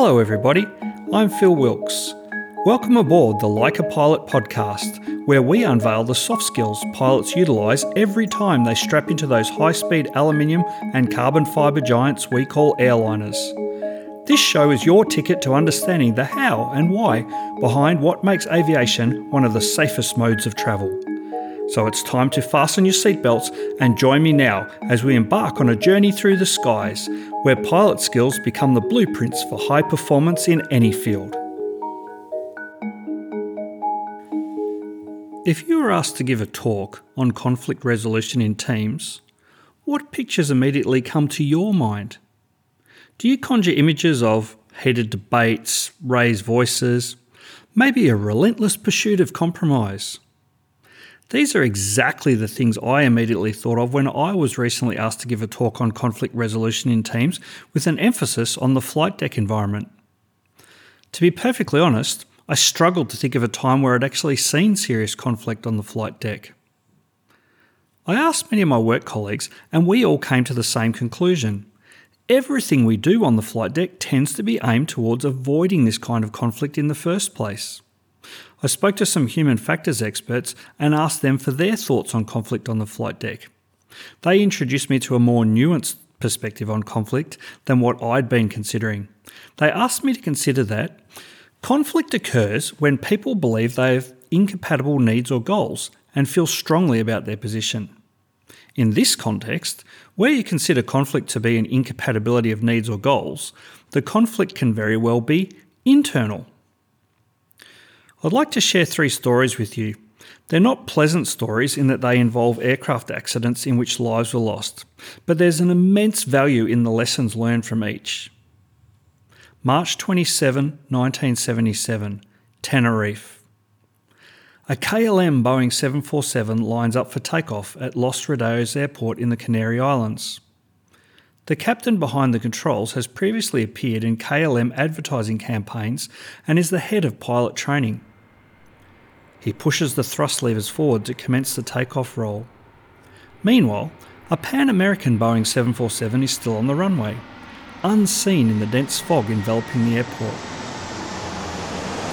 Hello, everybody. I'm Phil Wilkes. Welcome aboard the Like a Pilot podcast, where we unveil the soft skills pilots utilise every time they strap into those high speed aluminium and carbon fibre giants we call airliners. This show is your ticket to understanding the how and why behind what makes aviation one of the safest modes of travel. So it's time to fasten your seatbelts and join me now as we embark on a journey through the skies, where pilot skills become the blueprints for high performance in any field. If you were asked to give a talk on conflict resolution in teams, what pictures immediately come to your mind? Do you conjure images of heated debates, raised voices, maybe a relentless pursuit of compromise? These are exactly the things I immediately thought of when I was recently asked to give a talk on conflict resolution in teams with an emphasis on the flight deck environment. To be perfectly honest, I struggled to think of a time where I'd actually seen serious conflict on the flight deck. I asked many of my work colleagues, and we all came to the same conclusion. Everything we do on the flight deck tends to be aimed towards avoiding this kind of conflict in the first place. I spoke to some human factors experts and asked them for their thoughts on conflict on the flight deck. They introduced me to a more nuanced perspective on conflict than what I'd been considering. They asked me to consider that conflict occurs when people believe they have incompatible needs or goals and feel strongly about their position. In this context, where you consider conflict to be an incompatibility of needs or goals, the conflict can very well be internal I'd like to share three stories with you. They're not pleasant stories in that they involve aircraft accidents in which lives were lost, but there's an immense value in the lessons learned from each. March 27, 1977, Tenerife. A KLM Boeing 747 lines up for takeoff at Los Rodeos Airport in the Canary Islands. The captain behind the controls has previously appeared in KLM advertising campaigns and is the head of pilot training. He pushes the thrust levers forward to commence the takeoff roll. Meanwhile, a Pan American Boeing 747 is still on the runway, unseen in the dense fog enveloping the airport.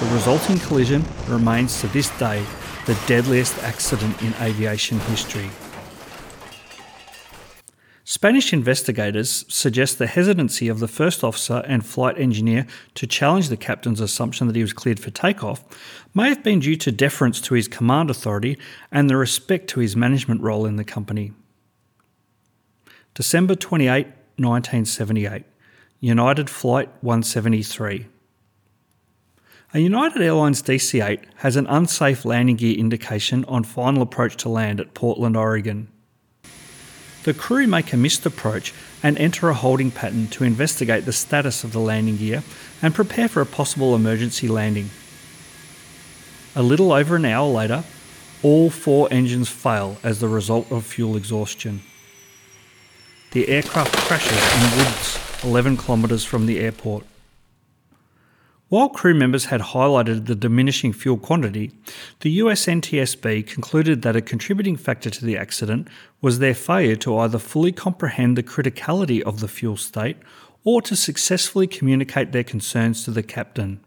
The resulting collision remains to this day the deadliest accident in aviation history. Spanish investigators suggest the hesitancy of the first officer and flight engineer to challenge the captain's assumption that he was cleared for takeoff may have been due to deference to his command authority and the respect to his management role in the company. December 28, 1978, United Flight 173. A United Airlines DC 8 has an unsafe landing gear indication on final approach to land at Portland, Oregon the crew make a missed approach and enter a holding pattern to investigate the status of the landing gear and prepare for a possible emergency landing. A little over an hour later, all four engines fail as the result of fuel exhaustion. The aircraft crashes in woods 11 kilometres from the airport. While crew members had highlighted the diminishing fuel quantity, the US NTSB concluded that a contributing factor to the accident was their failure to either fully comprehend the criticality of the fuel state or to successfully communicate their concerns to the captain.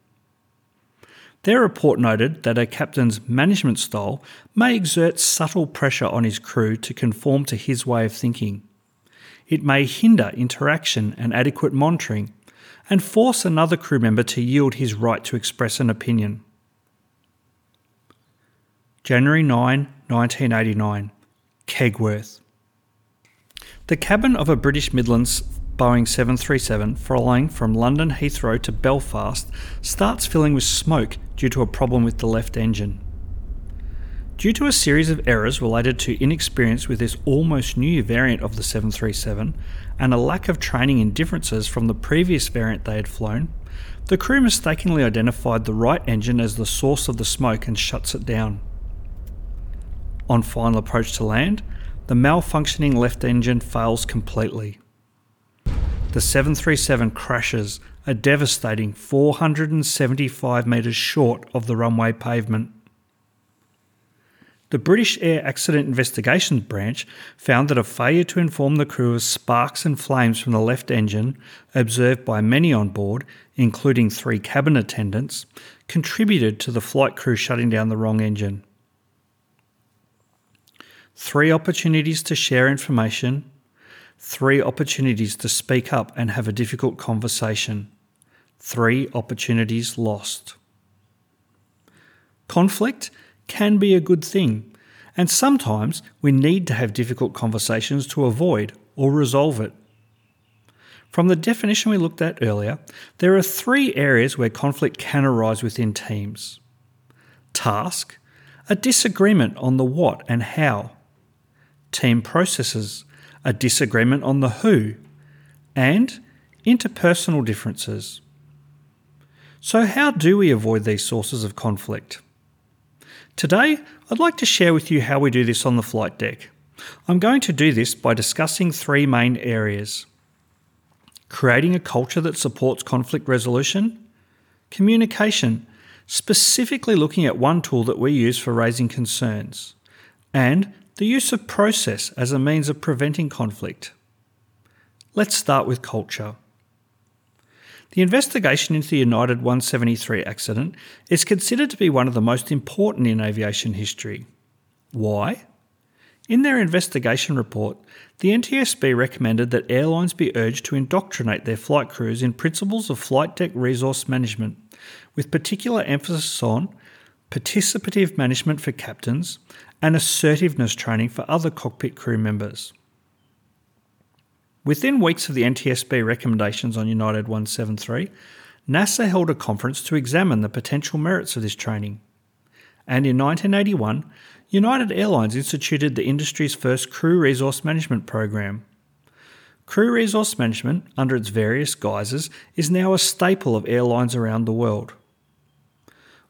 Their report noted that a captain's management style may exert subtle pressure on his crew to conform to his way of thinking. It may hinder interaction and adequate monitoring and force another crew member to yield his right to express an opinion. January 9, 1989, Kegworth. The cabin of a British Midlands Boeing 737 flying from London Heathrow to Belfast starts filling with smoke due to a problem with the left engine. Due to a series of errors related to inexperience with this almost new variant of the 737 and a lack of training in differences from the previous variant they had flown, the crew mistakenly identified the right engine as the source of the smoke and shuts it down. On final approach to land, the malfunctioning left engine fails completely. The 737 crashes a devastating 475 metres short of the runway pavement. The British Air Accident Investigations Branch found that a failure to inform the crew of sparks and flames from the left engine, observed by many on board, including three cabin attendants, contributed to the flight crew shutting down the wrong engine. Three opportunities to share information, three opportunities to speak up and have a difficult conversation, three opportunities lost. Conflict can be a good thing, and sometimes we need to have difficult conversations to avoid or resolve it. From the definition we looked at earlier, there are three areas where conflict can arise within teams task, a disagreement on the what and how, team processes, a disagreement on the who, and interpersonal differences. So, how do we avoid these sources of conflict? Today, I'd like to share with you how we do this on the flight deck. I'm going to do this by discussing three main areas creating a culture that supports conflict resolution, communication, specifically looking at one tool that we use for raising concerns, and the use of process as a means of preventing conflict. Let's start with culture. The investigation into the United 173 accident is considered to be one of the most important in aviation history. Why? In their investigation report, the NTSB recommended that airlines be urged to indoctrinate their flight crews in principles of flight deck resource management, with particular emphasis on participative management for captains and assertiveness training for other cockpit crew members. Within weeks of the NTSB recommendations on United 173, NASA held a conference to examine the potential merits of this training. And in 1981, United Airlines instituted the industry's first crew resource management program. Crew resource management, under its various guises, is now a staple of airlines around the world.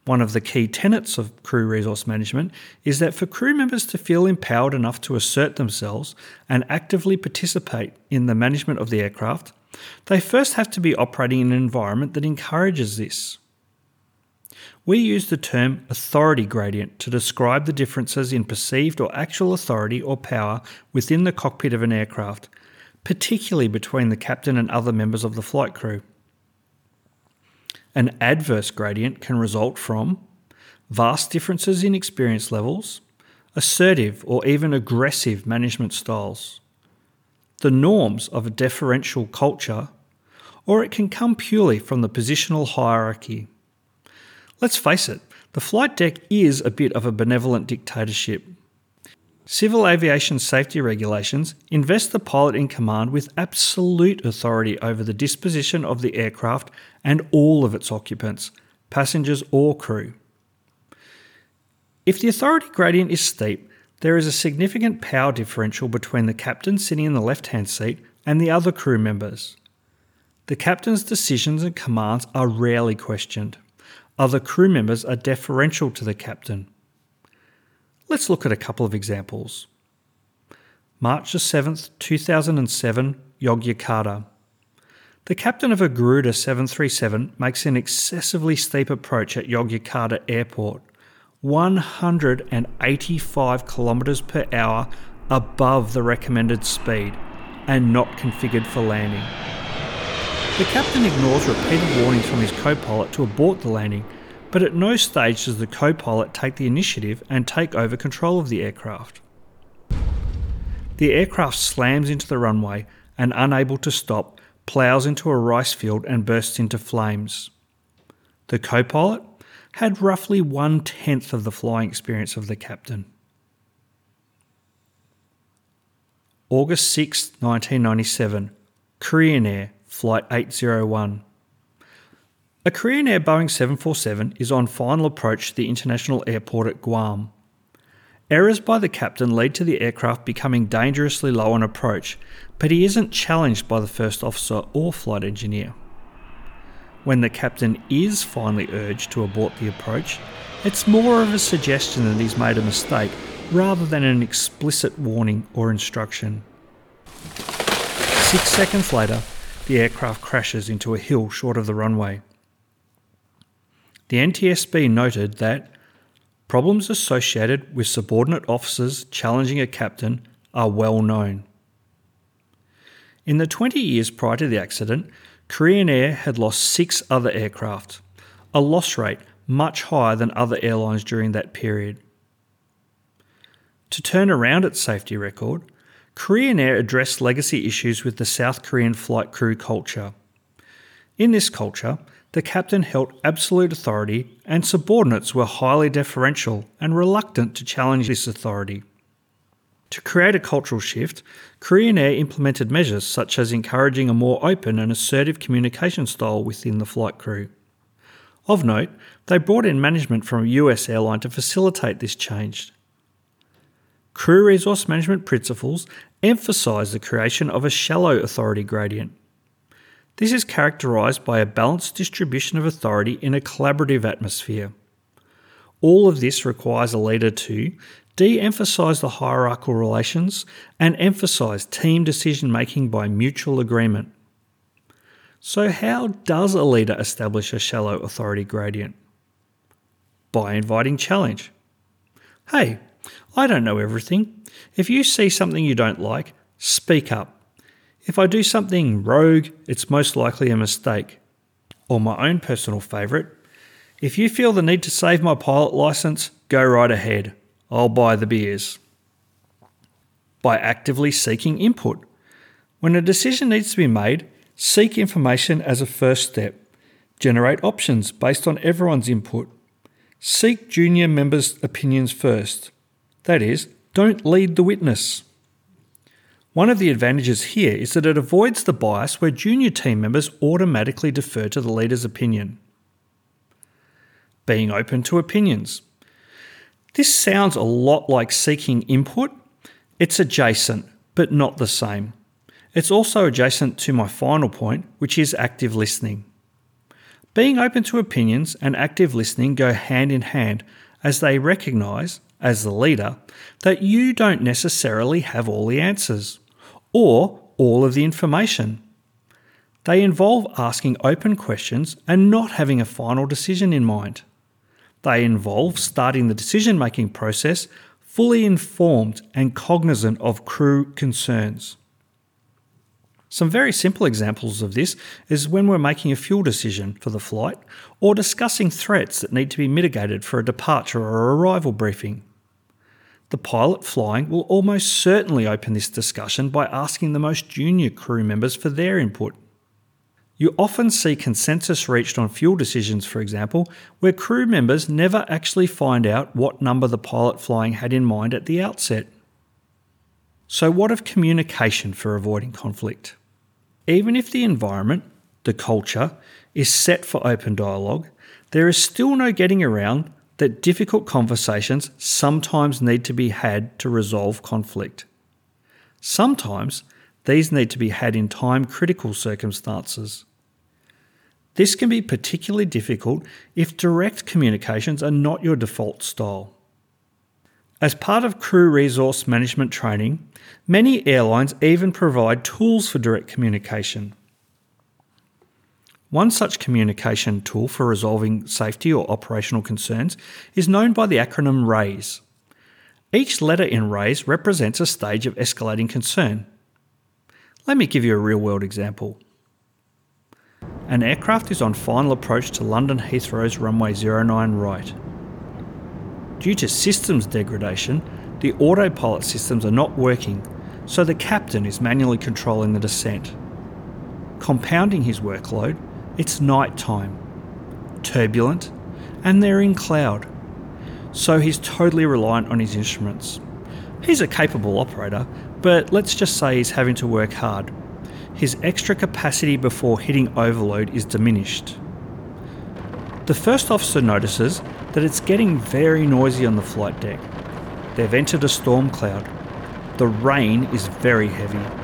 One of the key tenets of crew resource management is that for crew members to feel empowered enough to assert themselves and actively participate in the management of the aircraft, they first have to be operating in an environment that encourages this. We use the term authority gradient to describe the differences in perceived or actual authority or power within the cockpit of an aircraft, particularly between the captain and other members of the flight crew. An adverse gradient can result from vast differences in experience levels, assertive or even aggressive management styles, the norms of a deferential culture, or it can come purely from the positional hierarchy. Let's face it, the flight deck is a bit of a benevolent dictatorship. Civil aviation safety regulations invest the pilot in command with absolute authority over the disposition of the aircraft and all of its occupants, passengers or crew. If the authority gradient is steep, there is a significant power differential between the captain sitting in the left hand seat and the other crew members. The captain's decisions and commands are rarely questioned. Other crew members are deferential to the captain. Let's look at a couple of examples. March the 7th, 2007, Yogyakarta. The captain of a Garuda 737 makes an excessively steep approach at Yogyakarta Airport, 185 kilometres per hour above the recommended speed and not configured for landing. The captain ignores repeated warnings from his co pilot to abort the landing but at no stage does the co pilot take the initiative and take over control of the aircraft. The aircraft slams into the runway and, unable to stop, ploughs into a rice field and bursts into flames. The co pilot had roughly one tenth of the flying experience of the captain. August 6, 1997, Korean Air, Flight 801. A Korean Air Boeing 747 is on final approach to the international airport at Guam. Errors by the captain lead to the aircraft becoming dangerously low on approach, but he isn't challenged by the first officer or flight engineer. When the captain is finally urged to abort the approach, it's more of a suggestion that he's made a mistake rather than an explicit warning or instruction. Six seconds later, the aircraft crashes into a hill short of the runway. The NTSB noted that problems associated with subordinate officers challenging a captain are well known. In the 20 years prior to the accident, Korean Air had lost six other aircraft, a loss rate much higher than other airlines during that period. To turn around its safety record, Korean Air addressed legacy issues with the South Korean flight crew culture. In this culture, the captain held absolute authority, and subordinates were highly deferential and reluctant to challenge this authority. To create a cultural shift, Korean Air implemented measures such as encouraging a more open and assertive communication style within the flight crew. Of note, they brought in management from a US airline to facilitate this change. Crew resource management principles emphasise the creation of a shallow authority gradient. This is characterised by a balanced distribution of authority in a collaborative atmosphere. All of this requires a leader to de emphasise the hierarchical relations and emphasise team decision making by mutual agreement. So, how does a leader establish a shallow authority gradient? By inviting challenge. Hey, I don't know everything. If you see something you don't like, speak up. If I do something rogue, it's most likely a mistake. Or my own personal favourite, if you feel the need to save my pilot licence, go right ahead. I'll buy the beers. By actively seeking input. When a decision needs to be made, seek information as a first step. Generate options based on everyone's input. Seek junior members' opinions first. That is, don't lead the witness. One of the advantages here is that it avoids the bias where junior team members automatically defer to the leader's opinion. Being open to opinions. This sounds a lot like seeking input. It's adjacent, but not the same. It's also adjacent to my final point, which is active listening. Being open to opinions and active listening go hand in hand as they recognise as the leader, that you don't necessarily have all the answers or all of the information. They involve asking open questions and not having a final decision in mind. They involve starting the decision making process fully informed and cognizant of crew concerns. Some very simple examples of this is when we're making a fuel decision for the flight or discussing threats that need to be mitigated for a departure or arrival briefing. The pilot flying will almost certainly open this discussion by asking the most junior crew members for their input. You often see consensus reached on fuel decisions, for example, where crew members never actually find out what number the pilot flying had in mind at the outset. So, what of communication for avoiding conflict? Even if the environment, the culture, is set for open dialogue, there is still no getting around that difficult conversations sometimes need to be had to resolve conflict. Sometimes these need to be had in time critical circumstances. This can be particularly difficult if direct communications are not your default style. As part of crew resource management training, many airlines even provide tools for direct communication. One such communication tool for resolving safety or operational concerns is known by the acronym RAISE. Each letter in RAISE represents a stage of escalating concern. Let me give you a real world example. An aircraft is on final approach to London Heathrow's runway 09 right. Due to systems degradation, the autopilot systems are not working, so the captain is manually controlling the descent. Compounding his workload, it's night time, turbulent, and they're in cloud. So he's totally reliant on his instruments. He's a capable operator, but let's just say he's having to work hard. His extra capacity before hitting overload is diminished. The first officer notices that it's getting very noisy on the flight deck. They've entered a storm cloud. The rain is very heavy.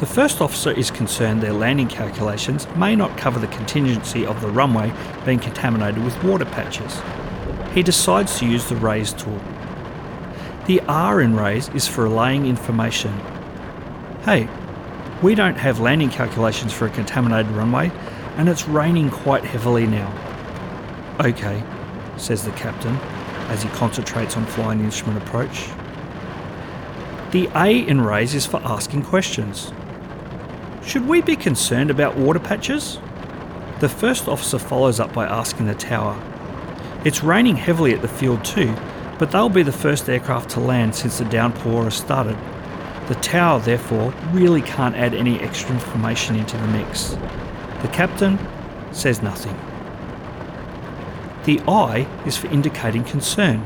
The first officer is concerned their landing calculations may not cover the contingency of the runway being contaminated with water patches. He decides to use the RAISE tool. The R in RAISE is for relaying information. Hey, we don't have landing calculations for a contaminated runway, and it's raining quite heavily now. Okay, says the captain as he concentrates on flying instrument approach. The A in raise is for asking questions. Should we be concerned about water patches? The first officer follows up by asking the tower. It's raining heavily at the field too, but they'll be the first aircraft to land since the downpour has started. The tower, therefore, really can't add any extra information into the mix. The captain says nothing. The I is for indicating concern.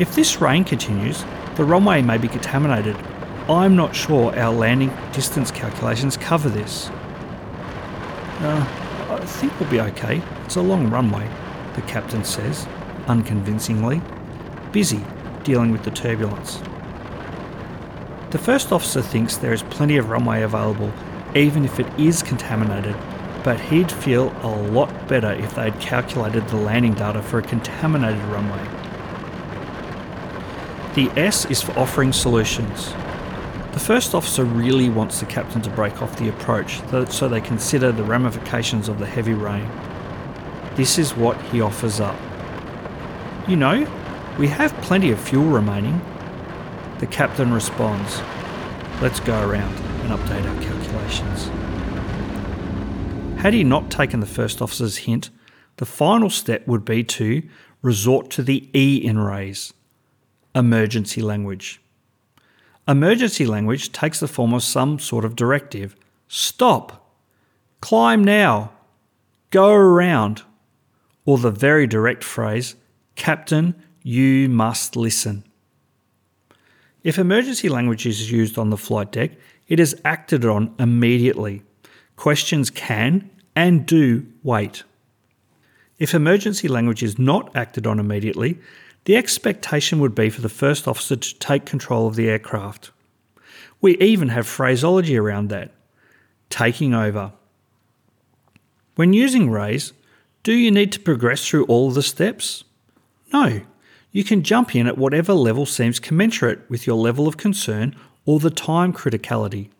If this rain continues, the runway may be contaminated. I'm not sure our landing distance calculations cover this. Uh, I think we'll be okay. It's a long runway, the captain says, unconvincingly, busy dealing with the turbulence. The first officer thinks there is plenty of runway available, even if it is contaminated, but he'd feel a lot better if they'd calculated the landing data for a contaminated runway. The S is for offering solutions. The first officer really wants the captain to break off the approach so they consider the ramifications of the heavy rain. This is what he offers up. You know, we have plenty of fuel remaining, the captain responds, Let's go around and update our calculations. Had he not taken the first officer's hint, the final step would be to resort to the E in raise emergency language. Emergency language takes the form of some sort of directive stop, climb now, go around, or the very direct phrase, Captain, you must listen. If emergency language is used on the flight deck, it is acted on immediately. Questions can and do wait. If emergency language is not acted on immediately, the expectation would be for the first officer to take control of the aircraft. We even have phraseology around that taking over. When using raise, do you need to progress through all the steps? No, you can jump in at whatever level seems commensurate with your level of concern or the time criticality.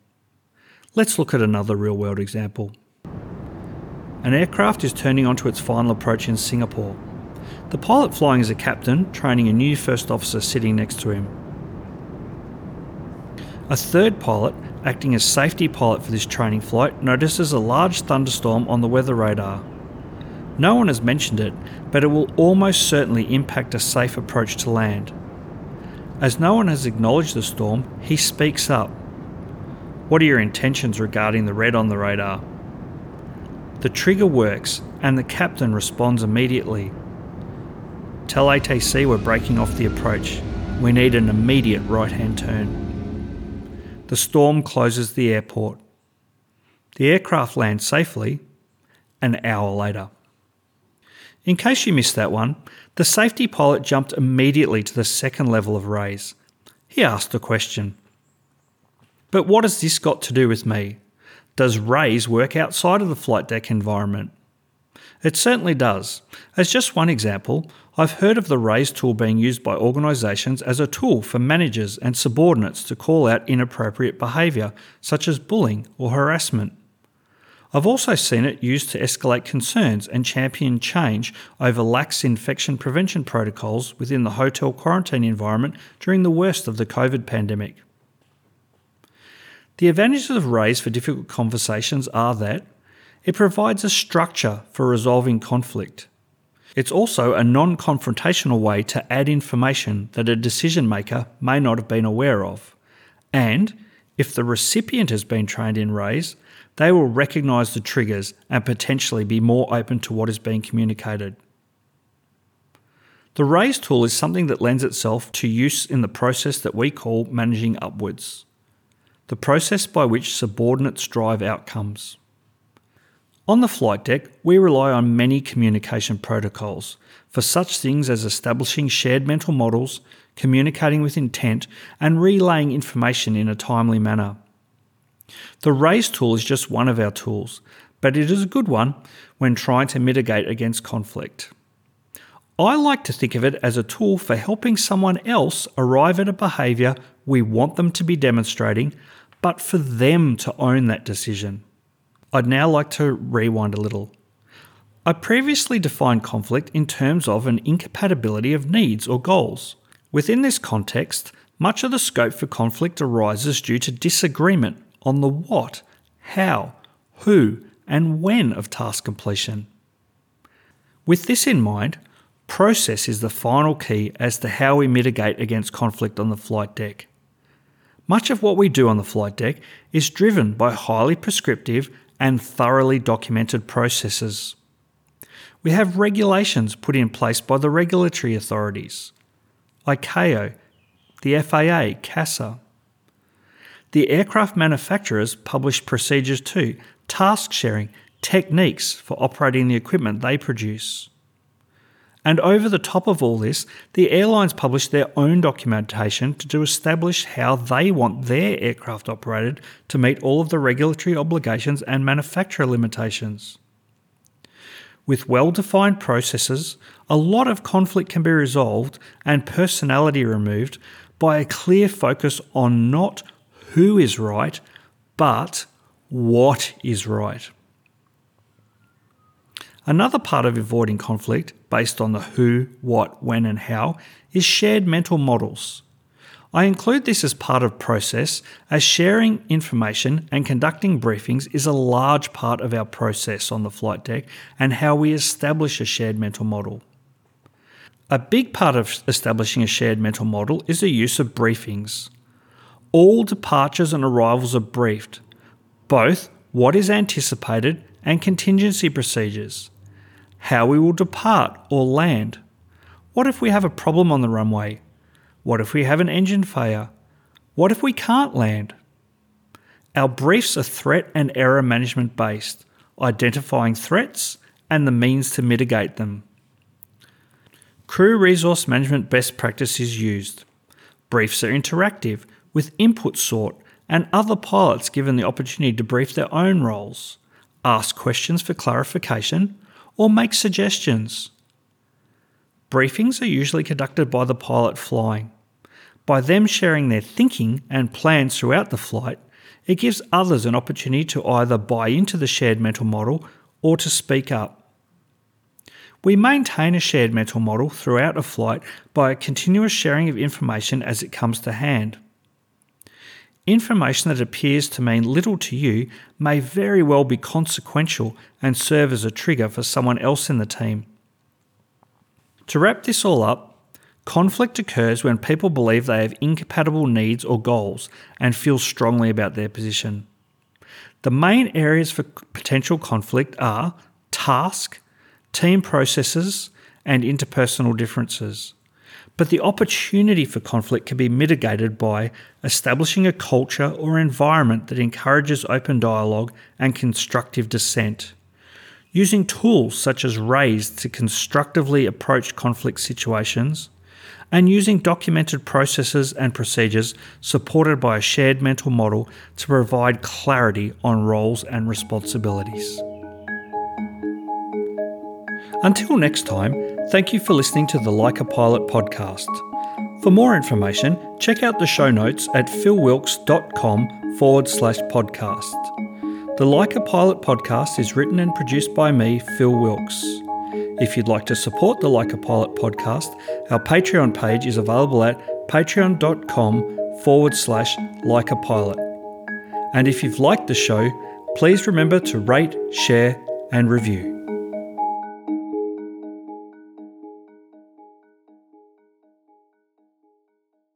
Let's look at another real world example. An aircraft is turning onto its final approach in Singapore. The pilot flying is a captain, training a new first officer sitting next to him. A third pilot, acting as safety pilot for this training flight, notices a large thunderstorm on the weather radar. No one has mentioned it, but it will almost certainly impact a safe approach to land. As no one has acknowledged the storm, he speaks up. What are your intentions regarding the red on the radar? The trigger works and the captain responds immediately. Tell ATC we're breaking off the approach. We need an immediate right hand turn. The storm closes the airport. The aircraft lands safely an hour later. In case you missed that one, the safety pilot jumped immediately to the second level of raise. He asked a question. But what has this got to do with me? Does raise work outside of the flight deck environment? It certainly does. As just one example, I've heard of the RAISE tool being used by organisations as a tool for managers and subordinates to call out inappropriate behaviour, such as bullying or harassment. I've also seen it used to escalate concerns and champion change over lax infection prevention protocols within the hotel quarantine environment during the worst of the COVID pandemic. The advantages of RAISE for difficult conversations are that it provides a structure for resolving conflict. It's also a non confrontational way to add information that a decision maker may not have been aware of. And if the recipient has been trained in RAISE, they will recognise the triggers and potentially be more open to what is being communicated. The raise tool is something that lends itself to use in the process that we call managing upwards, the process by which subordinates drive outcomes. On the flight deck, we rely on many communication protocols for such things as establishing shared mental models, communicating with intent, and relaying information in a timely manner. The raise tool is just one of our tools, but it is a good one when trying to mitigate against conflict. I like to think of it as a tool for helping someone else arrive at a behaviour we want them to be demonstrating, but for them to own that decision. I'd now like to rewind a little. I previously defined conflict in terms of an incompatibility of needs or goals. Within this context, much of the scope for conflict arises due to disagreement on the what, how, who, and when of task completion. With this in mind, process is the final key as to how we mitigate against conflict on the flight deck. Much of what we do on the flight deck is driven by highly prescriptive and thoroughly documented processes. We have regulations put in place by the regulatory authorities ICAO, the FAA, CASA. The aircraft manufacturers publish procedures too, task sharing, techniques for operating the equipment they produce. And over the top of all this, the airlines publish their own documentation to establish how they want their aircraft operated to meet all of the regulatory obligations and manufacturer limitations. With well defined processes, a lot of conflict can be resolved and personality removed by a clear focus on not who is right, but what is right. Another part of avoiding conflict, based on the who, what, when, and how, is shared mental models. I include this as part of process, as sharing information and conducting briefings is a large part of our process on the flight deck and how we establish a shared mental model. A big part of establishing a shared mental model is the use of briefings. All departures and arrivals are briefed, both what is anticipated and contingency procedures how we will depart or land. What if we have a problem on the runway? What if we have an engine failure? What if we can't land? Our briefs are threat and error management based, identifying threats and the means to mitigate them. Crew resource management best practice is used. Briefs are interactive, with input sought and other pilots given the opportunity to brief their own roles, ask questions for clarification, or make suggestions. Briefings are usually conducted by the pilot flying. By them sharing their thinking and plans throughout the flight, it gives others an opportunity to either buy into the shared mental model or to speak up. We maintain a shared mental model throughout a flight by a continuous sharing of information as it comes to hand. Information that appears to mean little to you may very well be consequential and serve as a trigger for someone else in the team. To wrap this all up, conflict occurs when people believe they have incompatible needs or goals and feel strongly about their position. The main areas for potential conflict are task, team processes, and interpersonal differences. But the opportunity for conflict can be mitigated by establishing a culture or environment that encourages open dialogue and constructive dissent. Using tools such as RAISE to constructively approach conflict situations, and using documented processes and procedures supported by a shared mental model to provide clarity on roles and responsibilities. Until next time, thank you for listening to the Like a Pilot podcast. For more information, check out the show notes at philwilkes.com forward slash podcast. The Like a Pilot podcast is written and produced by me, Phil Wilkes. If you'd like to support the Like a Pilot podcast, our Patreon page is available at patreon.com forward slash like a pilot. And if you've liked the show, please remember to rate, share, and review.